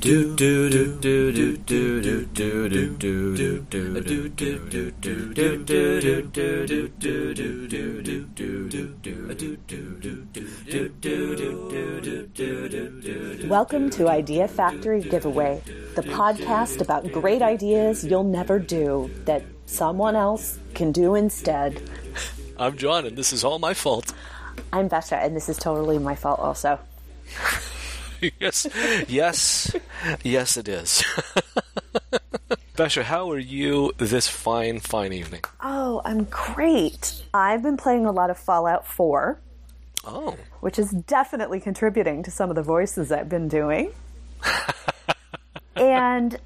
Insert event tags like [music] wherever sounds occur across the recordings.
Welcome to Idea Factory Giveaway, the podcast about great ideas you'll never do that someone else can do instead. I'm John, and this is all my fault. I'm Besha, and this is totally my fault also. [laughs] yes, yes, yes, it is. [laughs] Besha, how are you this fine, fine evening? Oh, I'm great. I've been playing a lot of Fallout 4, Oh, which is definitely contributing to some of the voices I've been doing. [laughs] and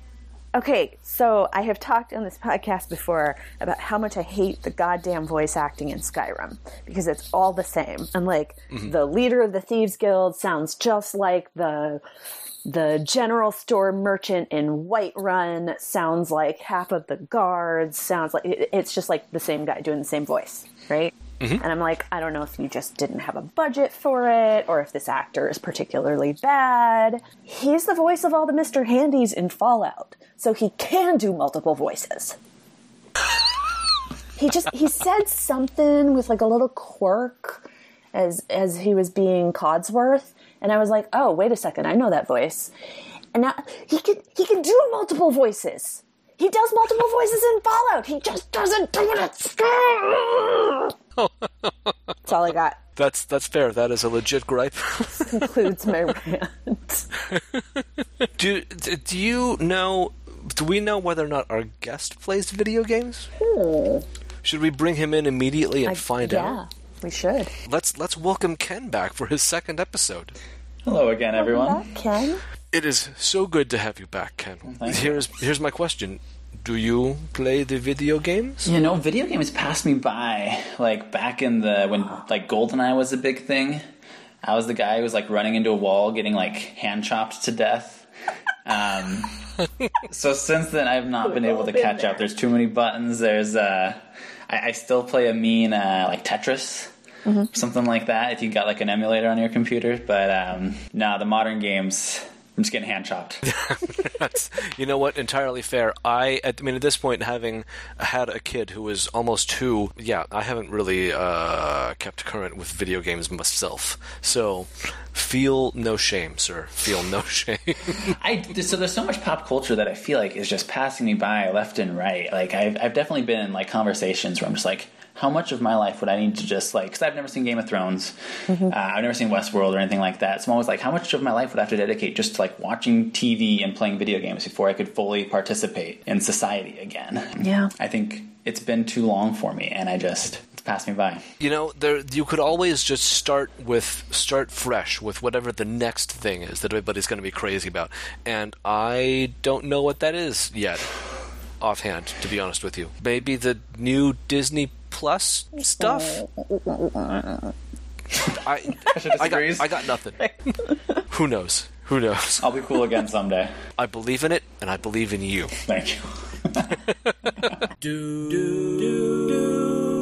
okay, so I have talked on this podcast before about how much I hate the goddamn voice acting in Skyrim because it's all the same. And like mm-hmm. the leader of the Thieves Guild sounds just like the the general store merchant in Whiterun sounds like half of the guards sounds like it's just like the same guy doing the same voice, right? Mm-hmm. And I'm like, I don't know if you just didn't have a budget for it or if this actor is particularly bad. He's the voice of all the Mr. Handys in Fallout, so he can do multiple voices. he just he said something with like a little quirk as as he was being Codsworth, and I was like, oh wait a second, I know that voice. And now he can he can do multiple voices. He does multiple voices in Fallout. He just doesn't do it at Skyrim. That's all I got. that's that's fair. That is a legit gripe. Concludes my rant. [laughs] do do you know? Do we know whether or not our guest plays video games? Hmm. Should we bring him in immediately and find yeah, out? we should. Let's let's welcome Ken back for his second episode. Hello again, everyone. That Ken. It is so good to have you back, Ken. thank you. Here's here's my question: Do you play the video games? You know, video games passed me by. Like back in the when like GoldenEye was a big thing. I was the guy who was like running into a wall, getting like hand chopped to death. Um, [laughs] so since then, I've not been able to been catch up. There's too many buttons. There's uh, I, I still play a mean uh, like Tetris. Something like that. If you got like an emulator on your computer, but um, no, the modern games, I'm just getting hand chopped. [laughs] That's, you know what? Entirely fair. I, I mean, at this point, having had a kid who is almost two, yeah, I haven't really uh, kept current with video games myself. So, feel no shame, sir. Feel no [laughs] shame. [laughs] I so there's so much pop culture that I feel like is just passing me by left and right. Like I've I've definitely been in like conversations where I'm just like, how much of my life would I need to just like? Because I've never seen Game of Thrones, uh, I've never seen Westworld or anything like that. So I'm always like, how much of my life would I have to dedicate just to like watching TV and playing video games before I could fully participate in society again? Yeah. I think it's been too long for me, and I just it's passed me by. you know, there you could always just start with start fresh with whatever the next thing is that everybody's going to be crazy about, and I don't know what that is yet, offhand. To be honest with you, maybe the new Disney Plus stuff. I, I got. I got nothing. Who knows? Who knows? I'll be cool again someday. I believe in it, and I believe in you. Thank you. [laughs] [laughs]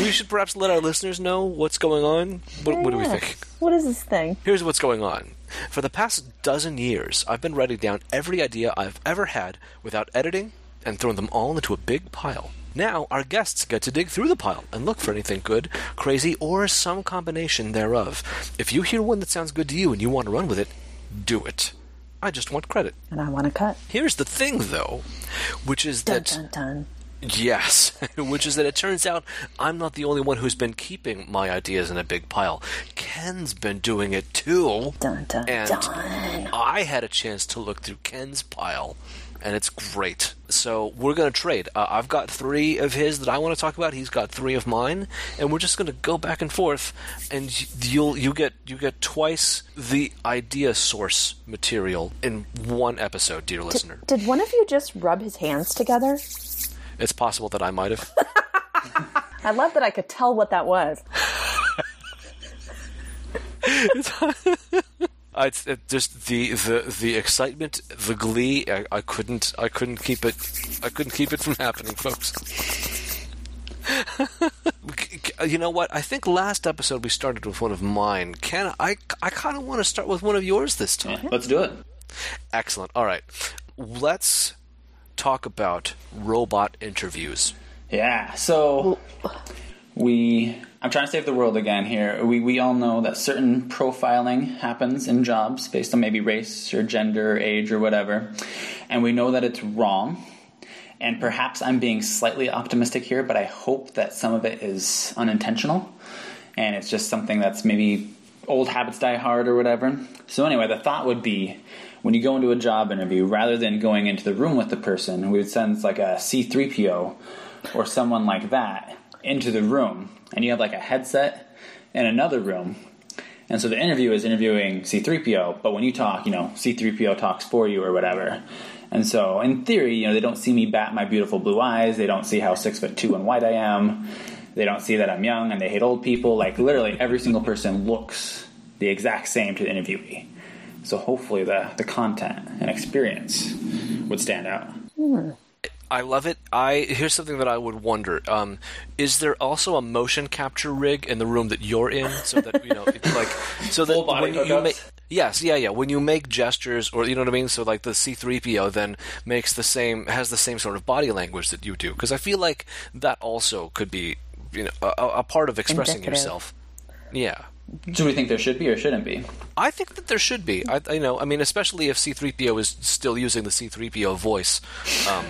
We should perhaps let our listeners know what's going on. What, what do we think? What is this thing? Here's what's going on. For the past dozen years, I've been writing down every idea I've ever had without editing and throwing them all into a big pile. Now, our guests get to dig through the pile and look for anything good, crazy, or some combination thereof. If you hear one that sounds good to you and you want to run with it, do it. I just want credit. And I want to cut. Here's the thing, though, which is Dun that. dun dun. Yes, [laughs] which is that it turns out I'm not the only one who's been keeping my ideas in a big pile. Ken's been doing it too. Dun dun and dun. I had a chance to look through Ken's pile, and it's great. So we're going to trade. Uh, I've got three of his that I want to talk about. He's got three of mine, and we're just going to go back and forth. And you'll you get you get twice the idea source material in one episode, dear listener. Did one of you just rub his hands together? It's possible that I might have. [laughs] I love that I could tell what that was. I, [laughs] it's it, just the, the the excitement, the glee. I, I couldn't I couldn't keep it I couldn't keep it from happening, folks. [laughs] you know what? I think last episode we started with one of mine. Can I? I kind of want to start with one of yours this time. Let's do it. Excellent. All right, let's talk about robot interviews. Yeah. So we I'm trying to save the world again here. We we all know that certain profiling happens in jobs based on maybe race or gender or age or whatever. And we know that it's wrong. And perhaps I'm being slightly optimistic here, but I hope that some of it is unintentional and it's just something that's maybe old habits die hard or whatever. So anyway, the thought would be when you go into a job interview, rather than going into the room with the person, we would send like a C3PO or someone like that into the room, and you have like a headset in another room. And so the interview is interviewing C3PO, but when you talk, you know, C3PO talks for you or whatever. And so, in theory, you know, they don't see me bat my beautiful blue eyes. They don't see how six foot two and white I am. They don't see that I'm young and they hate old people. Like literally, every single person looks the exact same to the interviewee. So hopefully, the the content and experience would stand out. I love it. I here's something that I would wonder: um, is there also a motion capture rig in the room that you're in, so that you know, it's like, so that Full body when you hookups? make yes, yeah, yeah, when you make gestures, or you know what I mean, so like the C3PO then makes the same has the same sort of body language that you do, because I feel like that also could be you know a, a part of expressing Indicative. yourself. Yeah. Do we think there should be or shouldn't be? I think that there should be. I, know. I mean, especially if C-3PO is still using the C-3PO voice. Um,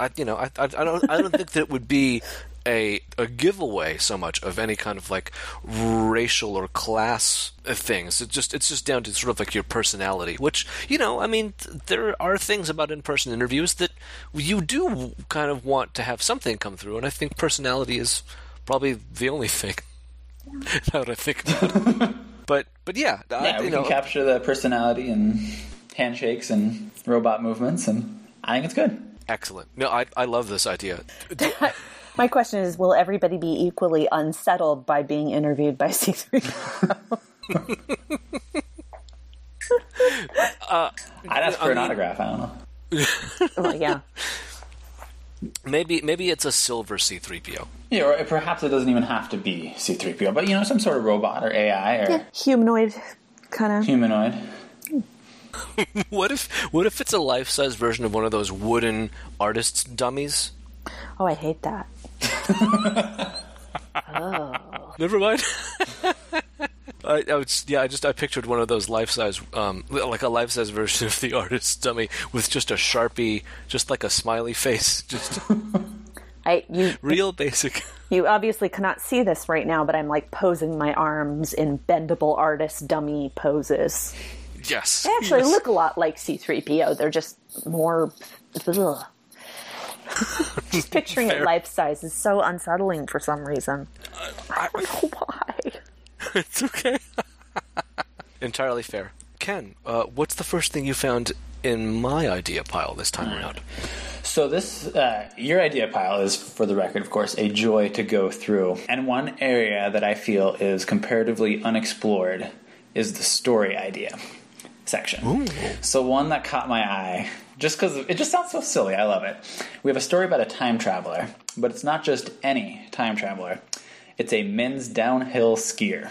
I, you know, I, I, I don't, I don't think that it would be a a giveaway so much of any kind of like racial or class things. It just it's just down to sort of like your personality, which you know, I mean, there are things about in-person interviews that you do kind of want to have something come through, and I think personality is probably the only [laughs] thing. [laughs] now that I think about it. But but yeah, I, Yeah, we you know, can capture the personality and handshakes and robot movements, and I think it's good. excellent. No, I I love this idea. [laughs] My question is, will everybody be equally unsettled by being interviewed by [laughs] C3? I'd ask for I an mean- autograph. I don't know. well, yeah. Maybe maybe it's a silver C-3PO. Yeah, or perhaps it doesn't even have to be C3PO, but you know, some sort of robot or AI or Humanoid kind of. humanoid. [laughs] What if what if it's a life-size version of one of those wooden artists dummies? Oh, I hate that. [laughs] Oh. Never mind. I, I was, yeah, I just I pictured one of those life-size, um, like a life-size version of the [laughs] artist dummy with just a sharpie, just like a smiley face, [laughs] just I you real basic. you obviously cannot see this right now, but I'm like posing my arms in bendable artist dummy poses. Yes, They actually yes. look a lot like C3PO. They're just more. [laughs] Just picturing it life size is so unsettling for some reason. I don't know why. [laughs] it's okay. Entirely fair. Ken, uh, what's the first thing you found in my idea pile this time around? So this, uh, your idea pile is, for the record, of course, a joy to go through. And one area that I feel is comparatively unexplored is the story idea section. So one that caught my eye, just because it just sounds so silly. I love it. We have a story about a time traveler, but it's not just any time traveler. It's a men's downhill skier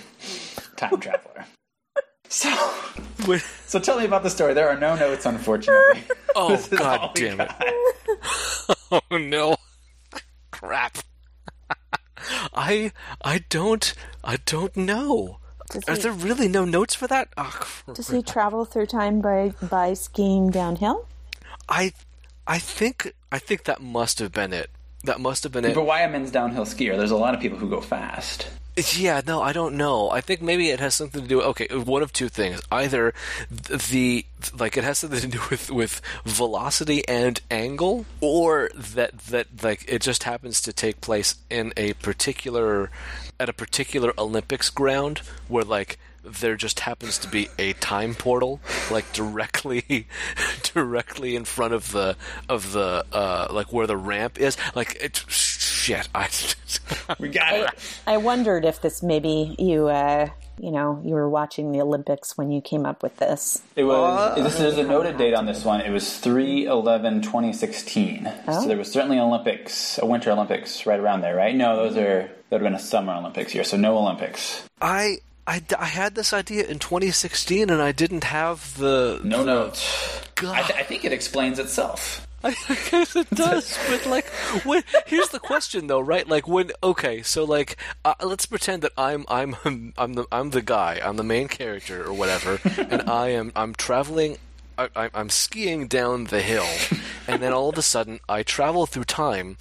time traveler. [laughs] So, so tell me about the story. There are no notes, unfortunately. [laughs] Oh This god damn it! [laughs] Oh no! Crap! I I don't I don't know. Does Are he, there really no notes for that? Oh, does he travel through time by by skiing downhill? I I think I think that must have been it. That must have been it. But why a men's downhill skier? There's a lot of people who go fast. Yeah, no, I don't know. I think maybe it has something to do. With, okay, one of two things: either th- the like it has something to do [laughs] with with velocity and angle, or that that like it just happens to take place in a particular at a particular Olympics ground where like there just happens to be a time portal like directly [laughs] directly in front of the of the uh like where the ramp is like it shit. I [laughs] We got it. I wondered if this maybe you, uh, you know, you were watching the Olympics when you came up with this. It was. this is a noted date on this one. It was 3 11 2016. Oh. So there was certainly Olympics, a Winter Olympics right around there, right? No, those are that would have been a Summer Olympics year, so no Olympics. I I, I had this idea in 2016 and I didn't have the No notes. God. I, th- I think it explains itself. [laughs] I guess it does, but like, when, here's the question though, right? Like, when okay, so like, uh, let's pretend that I'm I'm I'm the I'm the guy, I'm the main character or whatever, [laughs] and I am I'm traveling. I, I- I'm skiing down the hill, and then all of a sudden I travel through time,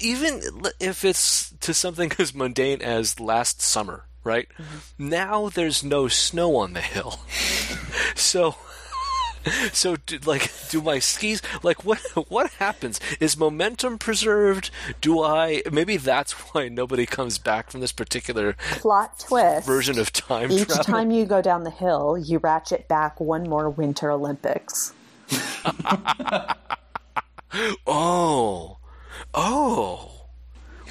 even if it's to something [laughs] as mundane as last summer, right? Mm-hmm. Now there's no snow on the hill, [laughs] so [laughs] so, do, like, do my skis like what? [laughs] What happens? Is momentum preserved? Do I? Maybe that's why nobody comes back from this particular Plot twist. version of time Each travel. time you go down the hill, you ratchet back one more Winter Olympics. Oh, oh.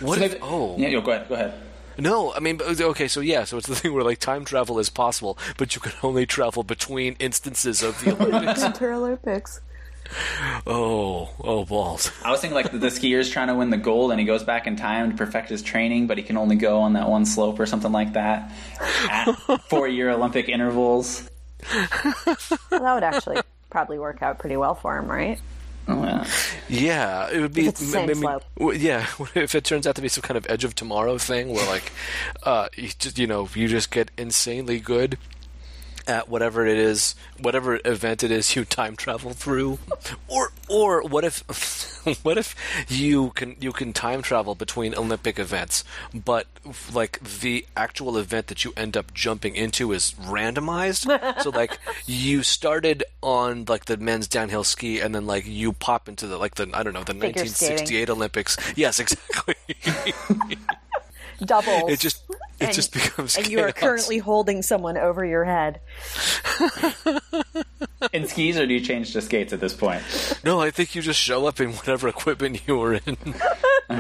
What So if? Oh, Yeah, yo, go ahead. Go ahead. No. I mean, okay. So yeah. So it's the [laughs] thing where like time travel is possible, but you can only travel between instances of the [laughs] Olympics. Winter Olympics. oh, oh balls. I was thinking like the, the skier's trying to win the gold, and he goes back in time to perfect his training, but he can only go on that one slope or something like that at [laughs] four-year Olympic intervals. Well, that would actually probably work out pretty well for him, right? Oh, yeah. Yeah, it would be. If it's the same m- m- slope. Yeah, [laughs] if it turns out to be some kind of Edge of Tomorrow thing, where like, uh, you just you know you just get insanely good at whatever it is, whatever event it is you time travel through, or or what if [laughs] what if you can you can time travel between Olympic events, but like the actual event that you end up jumping into is randomized. [laughs] so like you started on like the men's downhill ski, and then like you pop into the like the I don't know the Figure 1968 Olympics. Yes, exactly. [laughs] Doubles. it just it And- just becomes and you are currently holding someone over your head. [laughs] In skis, or do you change to skates at this point? No, I think you just show up in whatever equipment you were in. [laughs]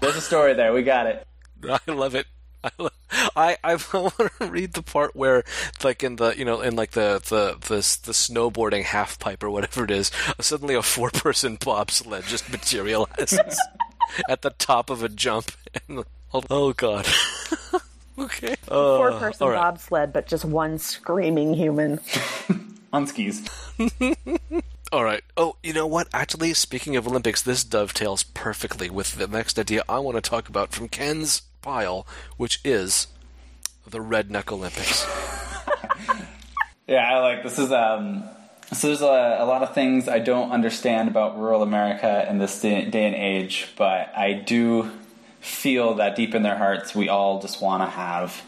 There's a story there. We got it. I love it. I, lo- I I [laughs] want to read the part where, like in the you know in like the the the, the snowboarding half pipe or whatever it is, suddenly a four person bobsled just materializes [laughs] at the top of a jump. And, oh, oh god. [laughs] okay. Uh, Four person all right. bobsled, but just one screaming human. [laughs] On skis. All right. Oh, you know what? Actually, speaking of Olympics, this dovetails perfectly with the next idea I want to talk about from Ken's pile, which is the Redneck Olympics. Yeah, I like this. Is um, so there's a, a lot of things I don't understand about rural America in this day, day and age, but I do feel that deep in their hearts, we all just want to have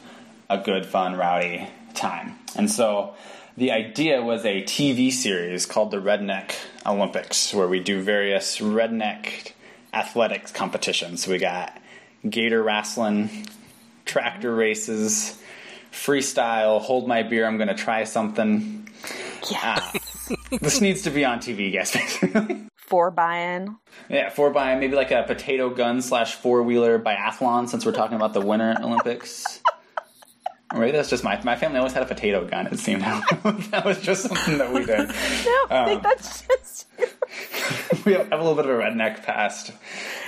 a good, fun, rowdy time. And so the idea was a TV series called the Redneck Olympics, where we do various redneck athletics competitions. So we got gator wrestling, tractor races, freestyle, hold my beer, I'm going to try something. [laughs] Ah, this needs to be on TV, guys. basically. [laughs] Four buy-in. yeah, four by maybe like a potato gun slash four wheeler biathlon, since we're talking about the Winter Olympics. [laughs] Or maybe that's just my my family always had a potato gun. It seemed that was just something that we did. No, I think that's just [laughs] we have a little bit of a redneck past.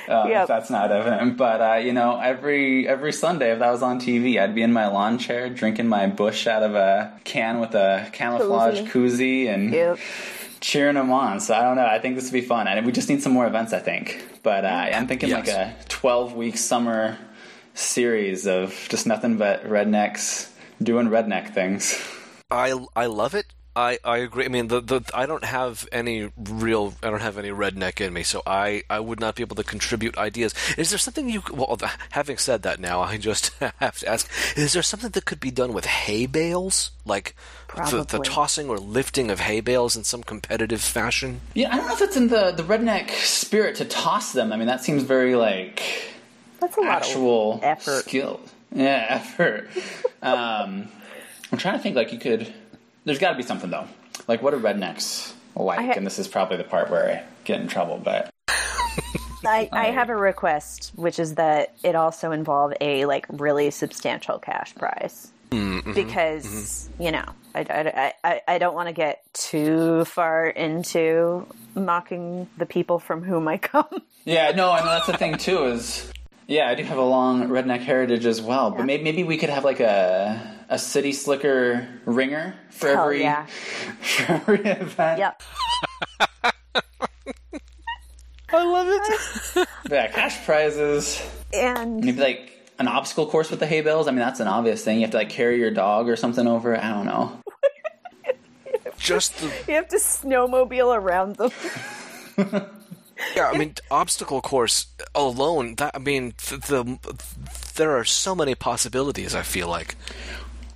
Uh, Yep. If that's not evident, but uh, you know, every every Sunday if that was on TV, I'd be in my lawn chair drinking my Busch out of a can with a camouflage koozie, and Yep. cheering them on. So I don't know. I think this would be fun, and we just need some more events. I think, but uh, I'm thinking like a 12 week summer series of just nothing but rednecks doing redneck things. I I love it. I, I agree. I mean, the, the I don't have any real I don't have any redneck in me, so I, I would not be able to contribute ideas. Is there something you well? th- Having said that, now I just [laughs] have to ask: Is there something that could be done with hay bales, like the, the tossing or lifting of hay bales in some competitive fashion? Yeah, I don't know if it's in the the redneck spirit to toss them. I mean, that seems very like that's a lot actual of effort. skill. Yeah, [laughs] effort. um, I'm trying to think. Like you could. There's got to be something though. Like what are rednecks like? Ha- and this is probably the part where I get in trouble. But [laughs] I, I have a request, which is that it also involve a like really substantial cash prize. Mm-hmm. Because mm-hmm. you know, I, I, I, I don't want to get too far into mocking the people from whom I come. Yeah, no, I know that's the thing too. Is yeah, I do have a long redneck heritage as well. But maybe maybe we could have like a a city slicker ringer for Hell every yeah. [laughs] for every event. Yep. [laughs] I love it. [laughs] Yeah, cash prizes. And Maybe like an obstacle course with the hay bales. I mean, that's an obvious thing. You have to like carry your dog or something over. it. I don't know. Just the you have to snowmobile around them. Yeah. I mean, obstacle course alone. That I mean, th- the there are so many possibilities. I feel like.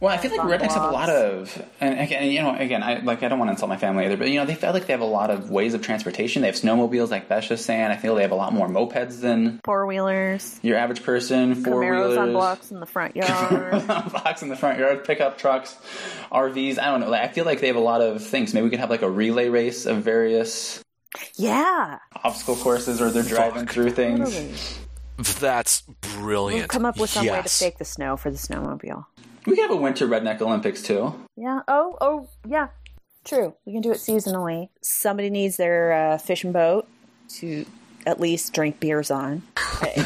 Well, I feel like Fun rednecks have a lot of, and again, you know, again, I like I don't want to insult my family either, but you know, they feel like they have a lot of ways of transportation. They have snowmobiles, like Besh was saying. I feel they have a lot more mopeds than Four wheelers, your average person. Four Camaros wheelers, on blocks in the front yard. [laughs] blocks in the front yard, pickup trucks, RVs. I don't know. Like, I feel like they have a lot of things. Maybe we could have like a relay race of various yeah. obstacle courses, or they're driving Fuck. through things. Totally. That's brilliant. We'll come up with some way to fake the snow for the snowmobile. We could have a winter redneck Olympics too. Yeah. Oh, oh, yeah. True. We can do it seasonally. Somebody needs their uh, fishing boat to at least drink beers on.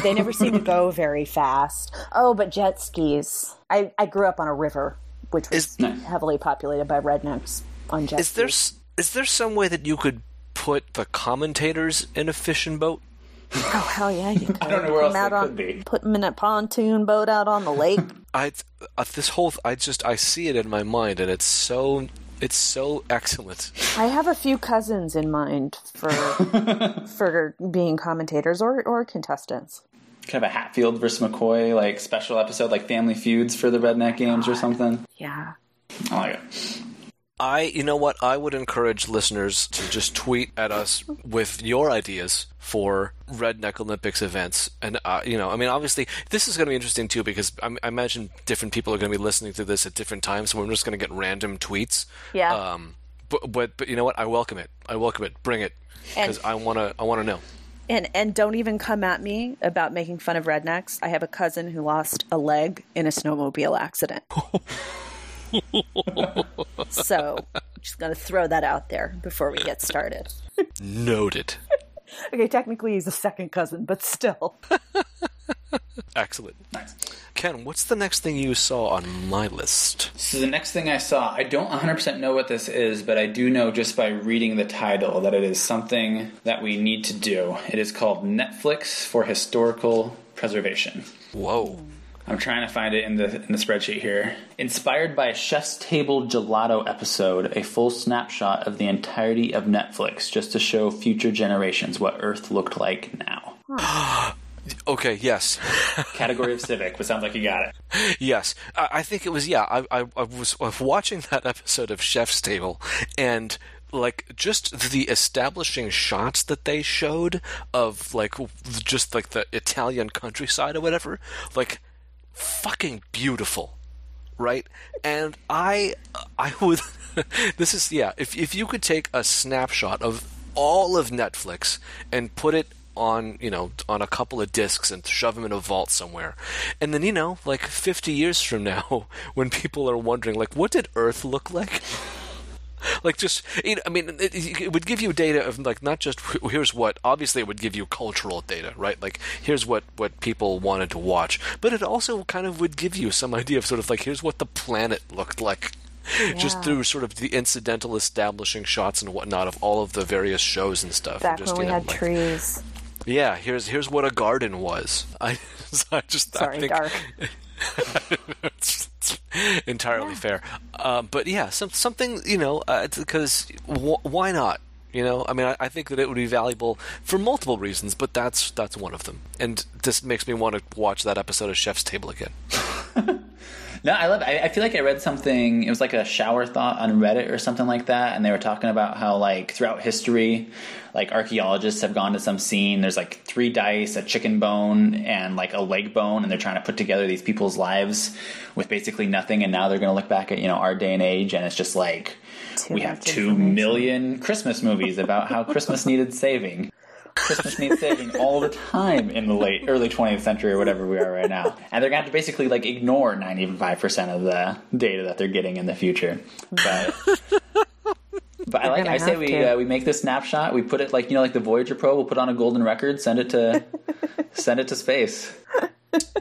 They never seem to go very fast. Oh, but jet skis. I, I grew up on a river, which was Is- heavily populated by rednecks on jet Is skis. s- is there some way that you could put the commentators in a fishing boat? Oh, hell yeah. You could. [laughs] I don't know where Put else 'em out they on, could be. Put them in a pontoon boat out on the lake. [laughs] I uh, this whole I just I see it in my mind and it's so it's so excellent. I have a few cousins in mind for [laughs] for being commentators or, or contestants. Kind of a Hatfield versus McCoy like special episode, like Family Feuds for the redneck games or something. Yeah. I like it. I you know what I would encourage listeners to just tweet at us with your ideas for Redneck Olympics events, and uh, you know I mean obviously this is going to be interesting too because I, I imagine different people are going to be listening to this at different times, so we're just going to get random tweets. Yeah. Um, but but but you know what? I welcome it. I welcome it. Bring it because I want to I want to know. And and don't even come at me about making fun of rednecks. I have a cousin who lost a leg in a snowmobile accident. [laughs] so just gonna throw that out there before we get started. Noted. Okay, technically he's a second cousin, but still. [laughs] Excellent. Nice. Ken, what's the next thing you saw on my list? So the next thing I saw, I don't 100% know what this is, but I do know just by reading the title that it is something that we need to do. It is called Netflix for Historical Preservation. Whoa. I'm trying to find it in the in the spreadsheet here. Inspired by a Chef's Table Gelato episode, a full snapshot of the entirety of Netflix, just to show future generations what Earth looked like now. [gasps] Okay, yes. [laughs] Category of civic, but sounds like you got it. yes. I, I think it was, yeah. I, I, I, was, I was watching that episode of Chef's Table, and like just the establishing shots that they showed of like just like the Italian countryside or whatever, like fucking beautiful. right? And I, I would. [laughs] this is yeah. If if you could take a snapshot of all of Netflix and put it on you know on a couple of discs and shove them in a vault somewhere, and then you know like fifty years from now, [laughs] when people are wondering like what did Earth look like. [laughs] [laughs] Like just, you know, I mean, it, it would give you data of like not just here's what. Obviously, it would give you cultural data, right? Like here's what what people wanted to watch, but it also kind of would give you some idea of sort of like here's what the planet looked like, [laughs] just through sort of the incidental establishing shots and whatnot of all of the various shows and stuff. Back and just, when we know, had like, trees. Yeah, here's here's what a garden was. [laughs] I, I just Sorry, I think, dark. It's, [laughs] it's entirely fair. Um, but yeah, some, something you know, because wh- why not? You know, I mean, I, I think that it would be valuable for multiple reasons, but that's that's one of them. And this makes me want to watch that episode of Chef's Table again. [laughs] No, I love it. I, I feel like I read something. It was like a shower thought on Reddit or something like that, and they were talking about how like throughout history, like archaeologists have gone to some scene. There's like three dice, a chicken bone, and like a leg bone, and they're trying to put together these people's lives with basically nothing. And now they're going to look back at you know our day and age, and it's just like Too we have two million Christmas movies about how Christmas needed saving. Christmas needs saving all the time in the late early 20th century or whatever we are right now, and they're going to have to basically like ignore 95 percent of the data that they're getting in the future. But [laughs] but I like. I say we uh, we make this snapshot. We put it like you know like the Voyager probe. We'll put on a golden record. Send it to [laughs] send it to space.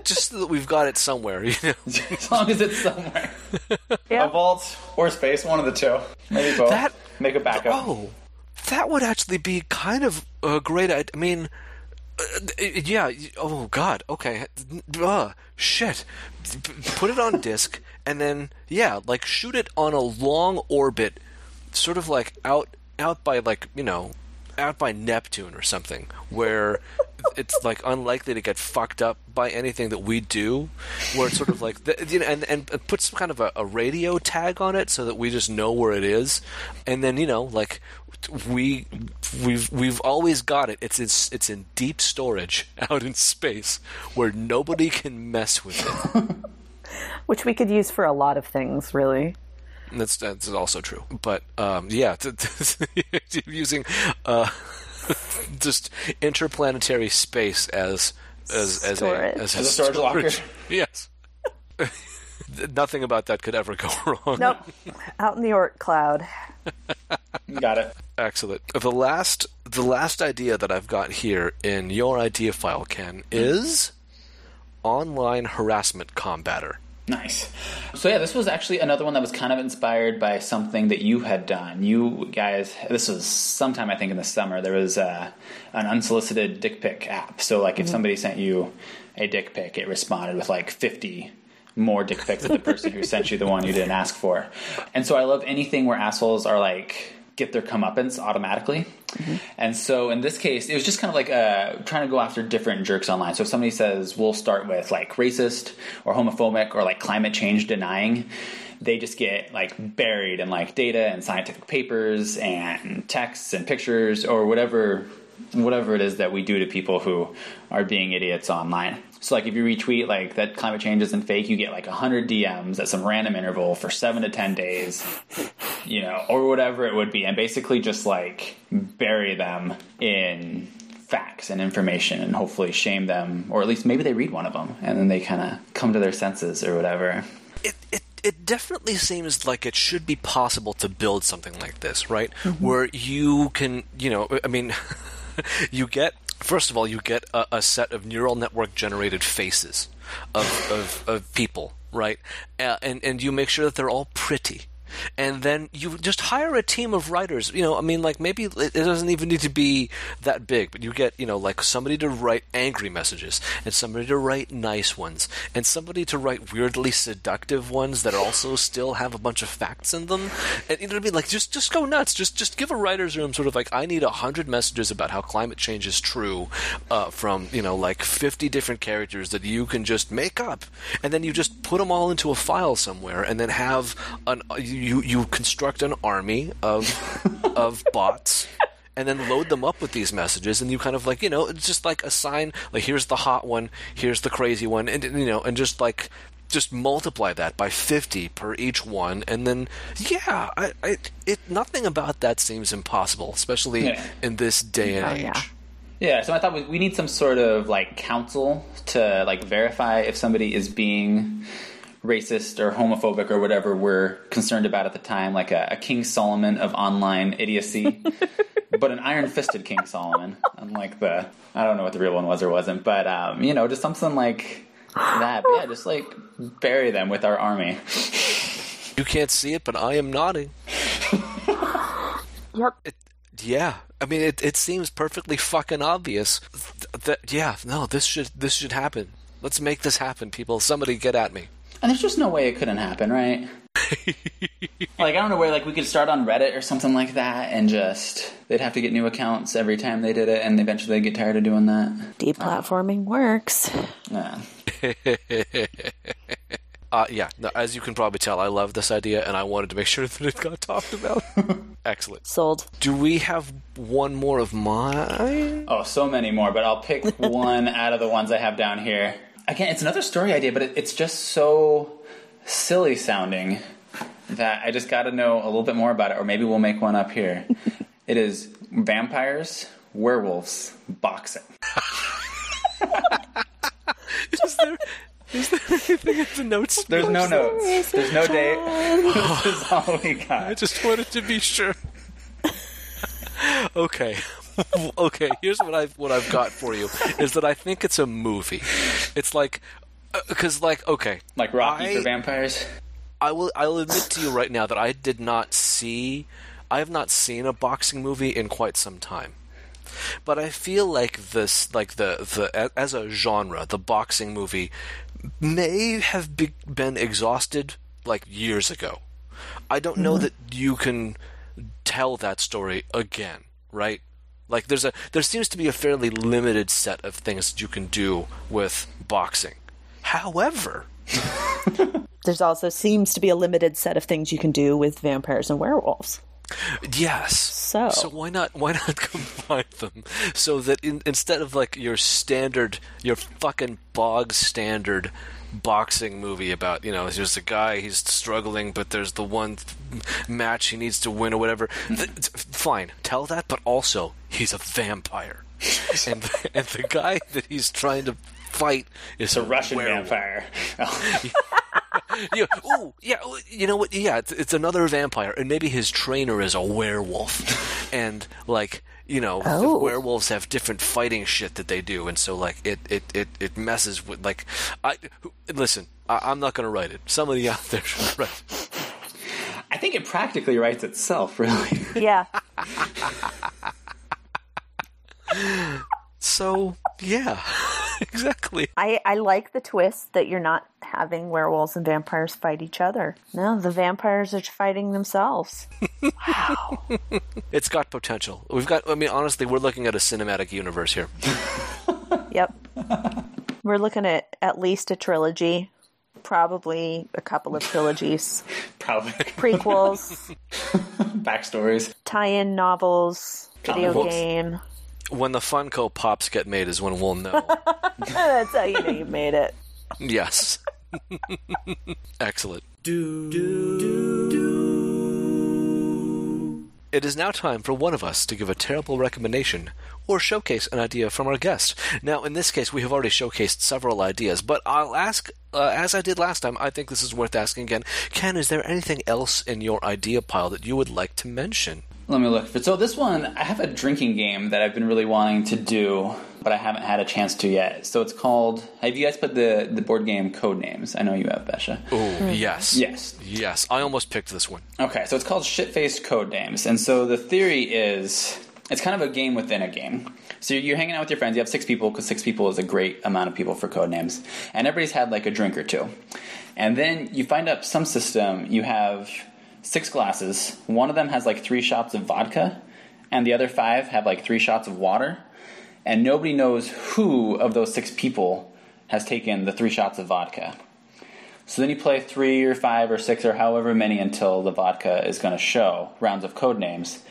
Just so that we've got it somewhere, you know. [laughs] As long as it's somewhere. Yeah. A vault or space, one of the two. Maybe both. That- Make a backup. Oh, that would actually be kind of a great. I I mean, uh, yeah. Oh God. Okay. Uh, shit. Put it on [laughs] disk, and then yeah, like shoot it on a long orbit, sort of like out out by like you know, out by Neptune or something, where it's like unlikely to get fucked up by anything that we do. Where it's sort of like the, you know, and and put some kind of a, a radio tag on it so that we just know where it is, and then you know like we we've we've always got it. It's it's it's in deep storage [laughs] out in space where nobody can mess with it. [laughs] Which we could use for a lot of things, really. That's that's also true. But um, yeah, t- [laughs] t- using uh, just interplanetary space as as as Storage. a as, As a storage locker. Yes. Nothing about that could ever go wrong. Nope. Out in the Oort cloud. Got it. Excellent. The last the last idea that I've got here in your idea file, Ken, is online harassment combatter. Nice. So yeah, this was actually another one that was kind of inspired by something that you had done. You guys, this was sometime I think in the summer. There was uh, an unsolicited dick pic app. So like if somebody sent you a dick pic, it responded with like fifty more dick pics of the person who sent you the one you didn't ask for. And so I love anything where assholes are like get their comeuppance automatically. And so in this case, it was just kind of like uh, trying to go after different jerks online. So if somebody says, we'll start with like racist or homophobic or like climate change denying, they just get like buried in like data and scientific papers and texts and pictures or whatever whatever it is that we do to people who are being idiots online. So like if you retweet like that climate change isn't fake, you get like 100 DMs at some random interval for 7 to 10 days, you know, or whatever it would be and basically just like bury them in facts and information and hopefully shame them or at least maybe they read one of them and then they kind of come to their senses or whatever. it, it it definitely seems like it should be possible to build something like this, right? Mm-hmm. Where you can, you know, I mean, [laughs] [laughs] you get first of all, you get a, a set of neural network generated faces of of, of people, right? Uh, and and you make sure that they're all pretty. And then you just hire a team of writers. You know, I mean, like maybe it doesn't even need to be that big, but you get, you know, like somebody to write angry messages, and somebody to write nice ones, and somebody to write weirdly seductive ones that also still have a bunch of facts in them. And you know what I mean? Like just just go nuts. Just just give a writer's room sort of like I need a hundred messages about how climate change is true uh, from you know like fifty different characters that you can just make up, and then you just put them all into a file somewhere, and then have an you you you construct an army of [laughs] of bots and then load them up with these messages and you kind of like you know it's just like assign like here's the hot one here's the crazy one and you know and just like just multiply that by 50 per each one and then yeah I, I it nothing about that seems impossible especially Yeah. in this day and Oh, age yeah. Yeah, so I thought we, we need some sort of like council to like verify if somebody is being racist or homophobic or whatever we're concerned about at the time, like a, a King Solomon of online idiocy, [laughs] but an iron fisted King Solomon, unlike the I don't know what the real one was or wasn't, but um, you know, just something like that. But yeah, just like bury them with our army. you can't see it but i am nodding Yep. it, yeah i mean it, it seems perfectly fucking obvious that yeah no this should this should happen let's make this happen people somebody get at me And there's just no way it couldn't happen, right? [laughs] like I don't know where like we could start on Reddit or something like that and just they'd have to get new accounts every time they did it and eventually they'd get tired of doing that. Deplatforming works. Yeah. [laughs] Uh, yeah, no, as you can probably tell, I love this idea, and I wanted to make sure [laughs] that it got talked about. Excellent. Sold. Do we have one more of mine? Oh, so many more, but I'll pick one out of the ones I have down here. Again, it's another story idea, but it, it's just so silly sounding that I just got to know a little bit more about it, or maybe we'll make one up here. [laughs] it is vampires werewolves boxing. [laughs] Is there, is there anything in the notes? There's no notes. There's no date. [laughs] this is all we got. I just wanted to be sure. okay. [laughs] okay, here's what I've what I've got for you is that I think it's a movie. It's like uh, because like okay, Like Rocky I- for vampires. I will I will admit to you right now that I did not see I have not seen a boxing movie in quite some time. But I feel like this like the the as a genre, the boxing movie may have be, been exhausted like years ago. I don't know mm-hmm. that you can tell that story again, right? Like there's a there seems to be a fairly limited set of things that you can do with boxing. However, [laughs] There's also seems to be a limited set of things you can do with vampires and werewolves. Yes. So- so why not why not [laughs] combine them so that in, instead of like your standard your fucking bog standard boxing movie about you know there's a guy he's struggling but there's the one match he needs to win or whatever th- th- fine tell that but also he's a vampire [laughs] and and the guy that he's trying to fight is A Russian werewolf. vampire. [laughs] [laughs] yeah, ooh, yeah, you know what? Yeah, it's, it's another vampire, and maybe his trainer is a werewolf, and like you know, Oh. werewolves have different fighting shit that they do, and so like it it it, it messes with like I listen. I, I'm not going to write it. Somebody out there should write. it. I think it practically writes itself, really. Yeah. [laughs] So yeah, [laughs] exactly. I, I like the twist that you're not having werewolves and vampires fight each other. No, the vampires are fighting themselves. Wow. [laughs] It's got potential. We've got. I mean, honestly, we're looking at a cinematic universe here. [laughs] Yep. We're looking at at least a trilogy, probably a couple of trilogies, Probably prequels, backstories. tie-in novels, video Comic books. game. When the Funko Pops get made is when we'll know. [laughs] That's how you know you made it. yes. Excellent. Do, do, do, do. It is now time for one of us to give a terrible recommendation or showcase an idea from our guest. Now, in this case, we have already showcased several ideas, but I'll ask, uh, as I did last time, I think this is worth asking again. Ken, is there anything else in your idea pile that you would like to mention? Let me look. So this one, I have a drinking game that I've been really wanting to do, but I haven't had a chance to yet. So it's called. Have you guys put the the board game Codenames? I know you have, Besha. Oh, yes. Yes. Yes. I almost picked this one. Okay, so it's called Shit-Faced Codenames, and so the theory is it's kind of a game within a game. So you're hanging out with your friends. You have six people because six people is a great amount of people for code names, and everybody's had like a drink or two, and then you find up some system. You have six glasses. One of them has like three shots of vodka, and the other five have like three shots of water, and nobody knows who of those six people has taken the three shots of vodka. So then you play three or five or six or however many until the vodka is going to show rounds of code names,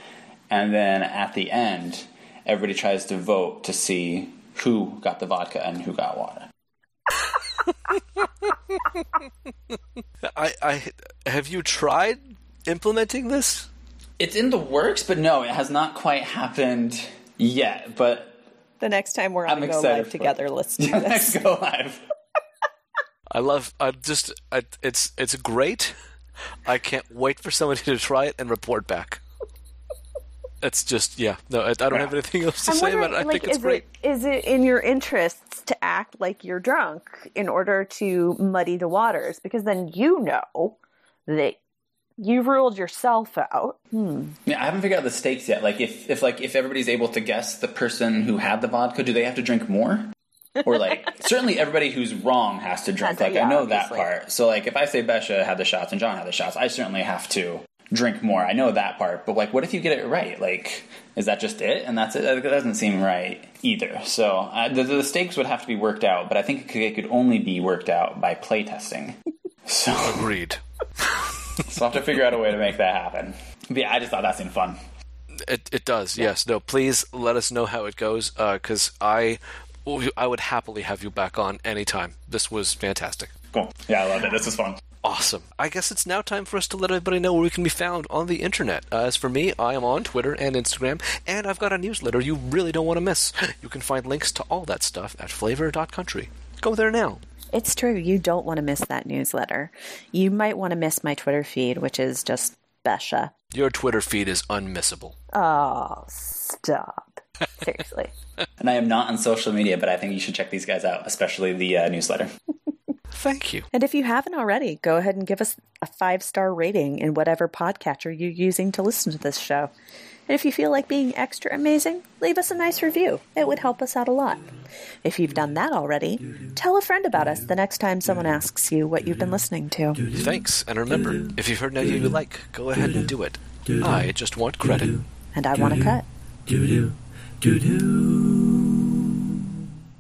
and then at the end, everybody tries to vote to see who got the vodka and who got water. [laughs] I, I have you tried implementing this? It's in the works, but no, it has not quite happened yet. But The next time we're I'm on Go excited Live together, it. let's do [laughs] let's this. go live. [laughs] I love. I just. I, it's it's great. I can't wait for somebody to try it and report back. It's just yeah. No, I, I don't have anything else to I'm say about it. I like, think it's is great. it is it in your interests to act like you're drunk in order to muddy the waters? Because then you know that you've ruled yourself out. Yeah, I haven't figured out the stakes yet. Like if, if like if everybody's able to guess the person who had the vodka, do they have to drink more? Or like [laughs] certainly everybody who's wrong has to drink. Has to, Like yeah, I know obviously. that part. So like if I say Besha had the shots and John had the shots, I certainly have to drink more. I know that part. But like what if you get it right? Like is that just it? And that's it? That doesn't seem right either. So uh, the, the stakes would have to be worked out. But I think it could, it could only be worked out by playtesting. [laughs] So Agreed. [laughs] so I'll have to figure out a way to make that happen. But yeah, I just thought that seemed fun. It it does. Yes. No. Please let us know how it goes. Because I I would happily have you back on anytime. This was fantastic. Cool. Yeah, I loved it. This was fun. Awesome. I guess it's now time for us to let everybody know where we can be found on the internet. Uh, as for me, I am on Twitter and Instagram, and I've got a newsletter you really don't want to miss. You can find links to all that stuff at flavor.country. Go there now. It's true. You don't want to miss that newsletter. You might want to miss my Twitter feed, which is just Besha. Your Twitter feed is unmissable. Oh, stop. Seriously. [laughs] And I am not on social media, but I think you should check these guys out, especially the uh, newsletter. [laughs] Thank you. And if you haven't already, go ahead and give us a five star rating in whatever podcatcher you're using to listen to this show. And if you feel like being extra amazing, leave us a nice review. It would help us out a lot. If you've done that already, tell a friend about us the next time someone asks you what you've been listening to. Thanks, and remember, if you've heard anything you like, go ahead and do it. I just want credit. And I want a cut. do do do do